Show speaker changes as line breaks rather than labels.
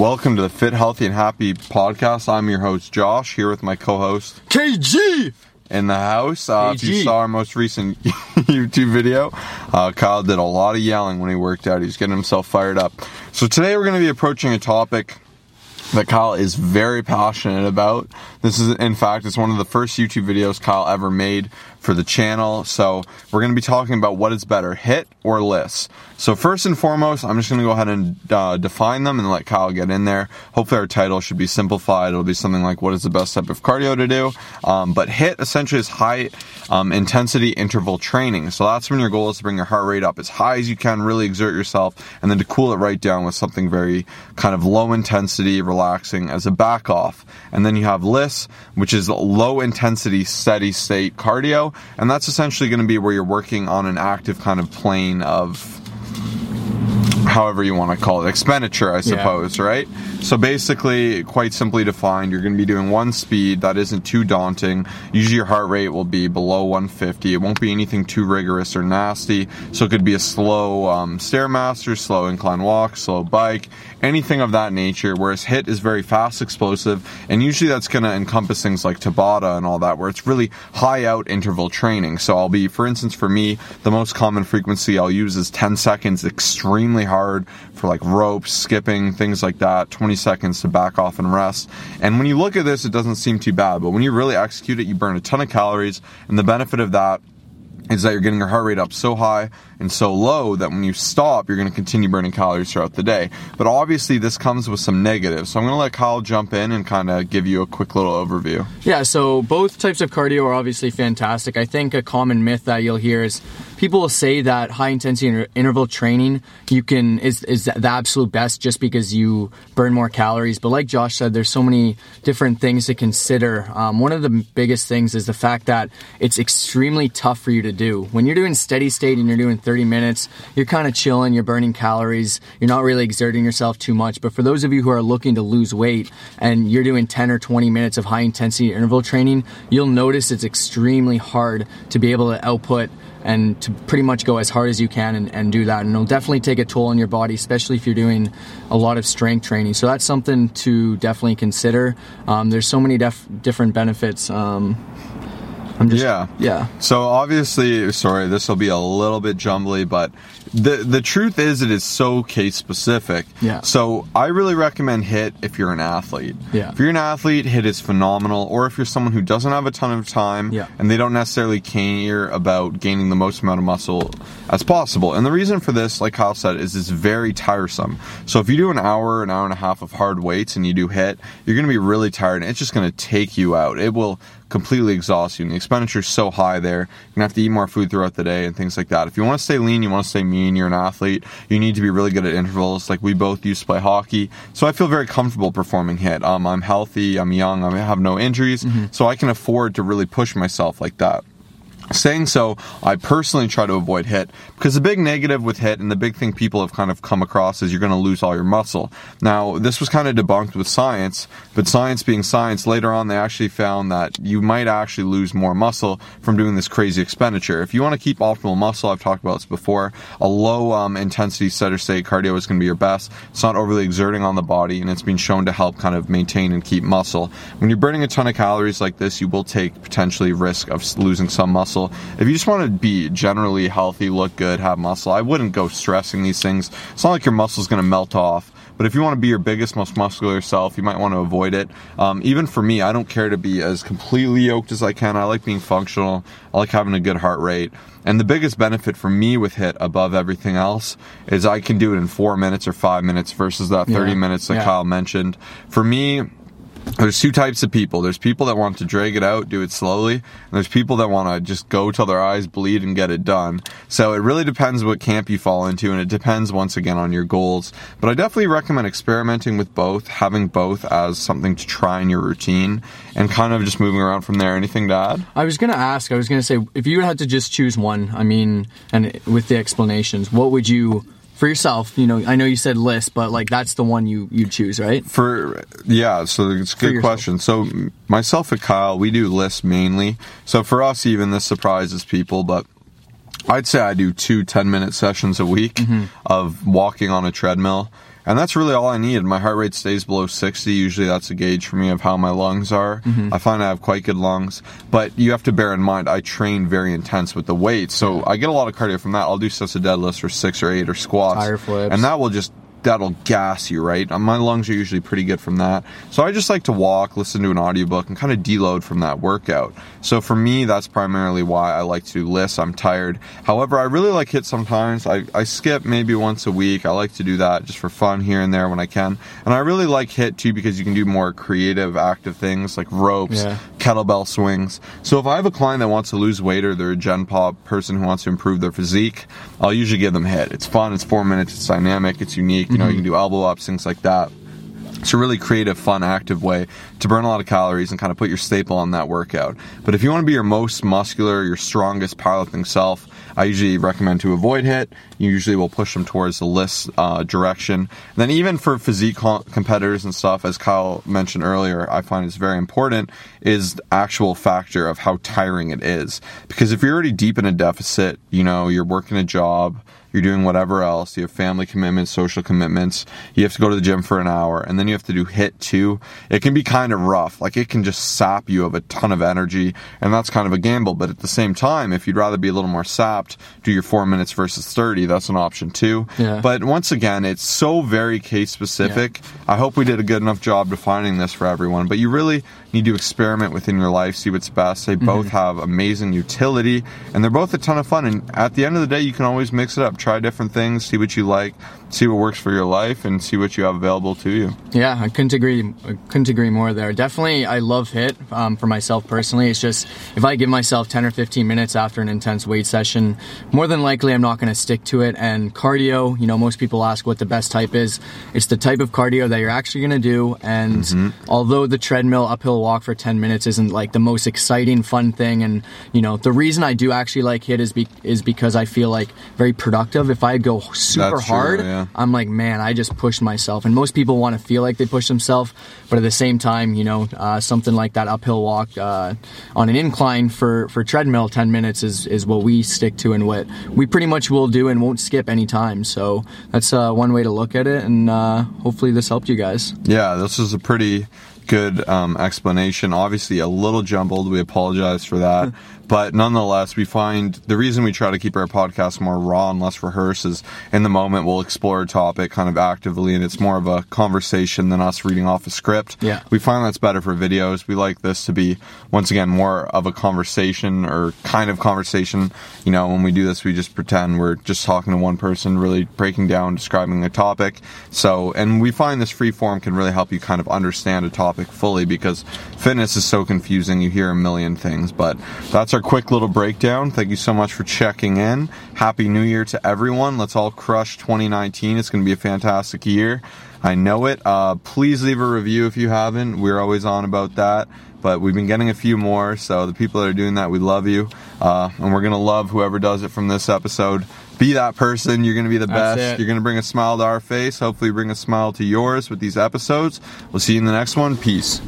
Welcome to the Fit, Healthy, and Happy podcast. I'm your host, Josh, here with my co host
KG
in the house. Uh, if you saw our most recent YouTube video, uh, Kyle did a lot of yelling when he worked out. He's getting himself fired up. So today we're going to be approaching a topic that Kyle is very passionate about. This is, in fact, it's one of the first YouTube videos Kyle ever made for the channel. So we're going to be talking about what is better, HIIT or LISS. So first and foremost, I'm just going to go ahead and uh, define them and let Kyle get in there. Hopefully our title should be simplified. It'll be something like what is the best type of cardio to do. Um, but HIIT essentially is high um, intensity interval training. So that's when your goal is to bring your heart rate up as high as you can, really exert yourself, and then to cool it right down with something very kind of low intensity, relaxing as a back off. And then you have LISS, which is low intensity, steady state cardio. And that's essentially going to be where you're working on an active kind of plane of however you want to call it, expenditure, I suppose, right? So basically, quite simply defined, you're going to be doing one speed that isn't too daunting. Usually your heart rate will be below 150. It won't be anything too rigorous or nasty. So it could be a slow um, stairmaster, slow incline walk, slow bike, anything of that nature. Whereas HIIT is very fast, explosive, and usually that's going to encompass things like Tabata and all that, where it's really high out interval training. So I'll be, for instance, for me, the most common frequency I'll use is 10 seconds, extremely hard for like ropes, skipping, things like that. 20 seconds to back off and rest. And when you look at this, it doesn't seem too bad, but when you really execute it, you burn a ton of calories. And the benefit of that is that you're getting your heart rate up so high and so low that when you stop, you're going to continue burning calories throughout the day. But obviously, this comes with some negatives. So I'm going to let Kyle jump in and kind of give you a quick little overview.
Yeah, so both types of cardio are obviously fantastic. I think a common myth that you'll hear is people will say that high intensity inter- interval training you can is is the absolute best just because you burn more calories. But like Josh said, there's so many different things to consider. Um, one of the biggest things is the fact that it's extremely tough for you to do when you're doing steady state and you're doing 30 minutes. You're kind of chilling, you're burning calories, you're not really exerting yourself too much. But for those of you who are looking to lose weight and you're doing 10 or 20 minutes of high intensity interval training, you'll notice it's extremely hard to be able to output and to pretty much go as hard as you can and, and do that. And it'll definitely take a toll on your body, especially if you're doing a lot of strength training. So that's something to definitely consider. Um, there's so many def- different benefits. Um, I'm just,
Yeah.
yeah.
So obviously, sorry, this will be a little bit jumbly, but the the truth is it is so case specific.
Yeah.
So I really recommend HIIT if you're an athlete.
Yeah.
If you're an athlete, HIIT is phenomenal. Or if you're someone who doesn't have a ton of time
Yeah.
and they don't necessarily care about gaining the most amount of muscle as possible. And the reason for this, like Kyle said, is it's very tiresome. So if you do an hour, an hour and a half of hard weights and you do HIIT, you're going to be really tired and it's just going to take you out. It will completely exhaust you. And the expenditure is so high there. You're gonna have to eat more food throughout the day and things like that. If you want to stay lean, you want to stay mean, you're an athlete, you need to be really good at intervals. Like we both used to play hockey. So I feel very comfortable performing HIIT. Um, I'm healthy, I'm young, I have no injuries, so I can afford to really push myself like that. Saying so, I personally try to avoid HIIT because the big negative with HIIT and the big thing people have kind of come across is you're going to lose all your muscle. Now, this was kind of debunked with science, but science being science, later on they actually found that you might actually lose more muscle from doing this crazy expenditure. If you want to keep optimal muscle, I've talked about this before, a low um, intensity steady state cardio is going to be your best. It's not overly exerting on the body and it's been shown to help kind of maintain and keep muscle. When you're burning a ton of calories like this, you will take potentially risk of losing some muscle. If you just want to be generally healthy, look good, have muscle, I wouldn't go stressing these things. It's not like your muscle's going to melt off. But if you want to be your biggest, most muscular self, you might want to avoid it. Um, even for me, I don't care to be as completely yoked as I can. I like being functional. I like having a good heart rate. And the biggest benefit for me with HIIT above everything else is I can do it in four minutes or five minutes versus that 30
Yeah.
minutes that
Yeah.
Kyle mentioned. For me, there's two types of people. There's people that want to drag it out, do it slowly, and there's people that want to just go till their eyes bleed and get it done. So it really depends what camp you fall into, and it depends once again on your goals. But I definitely recommend experimenting with both, having both as something to try in your routine, and kind of just moving around from there. Anything to add?
I was gonna ask. I was gonna say if you had to just choose one. I mean, and with the explanations, what would you for yourself? You know, I know you said LISS, but like that's the one you you choose, right?
For yeah, so it's a good
yourself.
question. So myself and Kyle, we do LISS mainly. So for us, even this surprises people, but I'd say I do two 10 minute sessions a week
Mm-hmm.
of walking on a treadmill. And that's really all I need. My heart rate stays below 60. Usually that's a gauge for me of how my lungs are. Mm-hmm. I find I have quite good lungs. But you have to bear in mind, I train very intense with the weight. So I get a lot of cardio from that. I'll do sets of deadlifts or six or eight or squats. And that will just that'll gas you, right? Um, My lungs are usually pretty good from that. So I just like to walk, listen to an audiobook, and kind of deload from that workout. So for me, that's primarily why I like to do LISS. I'm tired. However, I really like HIIT sometimes. I, I skip maybe once a week. I like to do that just for fun here and there when I can. And I really like HIIT too because you can do more creative, active things like ropes,
Yeah.
Kettlebell swings. So if I have a client that wants to lose weight or they're a Gen Pop person who wants to improve their physique, I'll usually give them HIIT. It's fun, it's four minutes, it's dynamic, it's unique. You know, mm-hmm. you can do elbow ups, things like that. It's a really creative, fun, active way to burn a lot of calories and kind of put your staple on that workout. But if you want to be your most muscular, your strongest powerlifting self, I usually recommend to avoid HIIT. You usually will push them towards the LISS uh, direction. And then even for physique co- competitors and stuff, as Kyle mentioned earlier, I find it's very important is actual factor of how tiring it is. Because if you're already deep in a deficit, you know, you're working a job, you're doing whatever else, you have family commitments, social commitments, you have to go to the gym for an hour, and then you have to do HIIT too. It can be kind of rough. Like it can just sap you of a ton of energy, and that's kind of a gamble. But at the same time, if you'd rather be a little more sapped, do your four minutes versus 30, that's an option too.
Yeah.
But once again, it's so very case specific. Yeah. I hope we did a good enough job defining this for everyone, but you really need to experiment within your life, see what's best. They both mm-hmm. have amazing utility, and they're both a ton of fun. And at the end of the day, you can always mix it up, try different things, see what you like, see what works for your life, and see what you have available to you.
Yeah, I couldn't agree. I couldn't agree more there. Definitely, I love HIIT um, for myself personally. It's just if I give myself 10 or 15 minutes after an intense weight session, more than likely I'm not going to stick to it. And cardio, you know, most people ask what the best type is. It's the type of cardio that you're actually going to do. And although the treadmill uphill walk for 10 minutes isn't like the most exciting, fun thing, and you know, the reason I do actually like HIIT is be- is because I feel like very productive. Of if I go super
That's true,
hard,
yeah.
I'm like, man, I just pushed myself. And most people want to feel like they push themselves, but at the same time, you know, uh, something like that uphill walk uh, on an incline for, for treadmill, 10 minutes is, is what we stick to and what we pretty much will do and won't skip any time. So that's uh, one way to look at it. And uh, hopefully this helped you guys.
Yeah, this is a pretty good um, explanation. Obviously, a little jumbled. We apologize for that. but nonetheless, we find the reason we try to keep our podcast more raw and less rehearsed is in the moment we'll explore a topic kind of actively and it's more of a conversation than us reading off a script.
Yeah.
We find that's better for videos. We like this to be, once again, more of a conversation or kind of conversation. You know, when we do this, we just pretend we're just talking to one person, really breaking down, describing a topic. So, and we find this free form can really help you kind of understand a topic fully because fitness is so confusing. You hear a million things, but that's our quick little breakdown. Thank you so much for checking in. Happy New Year to everyone. Let's all crush 2019. It's going to be a fantastic year. I know it. Uh, please leave a review if you haven't. We're always on about that. But we've been getting a few more, so the people that are doing that, we love you. Uh, and we're going to love whoever does it from this episode. Be that person. You're going to be the best. You're going to bring a smile to our face. Hopefully, bring a smile to yours with these episodes. We'll see you in the next one. Peace.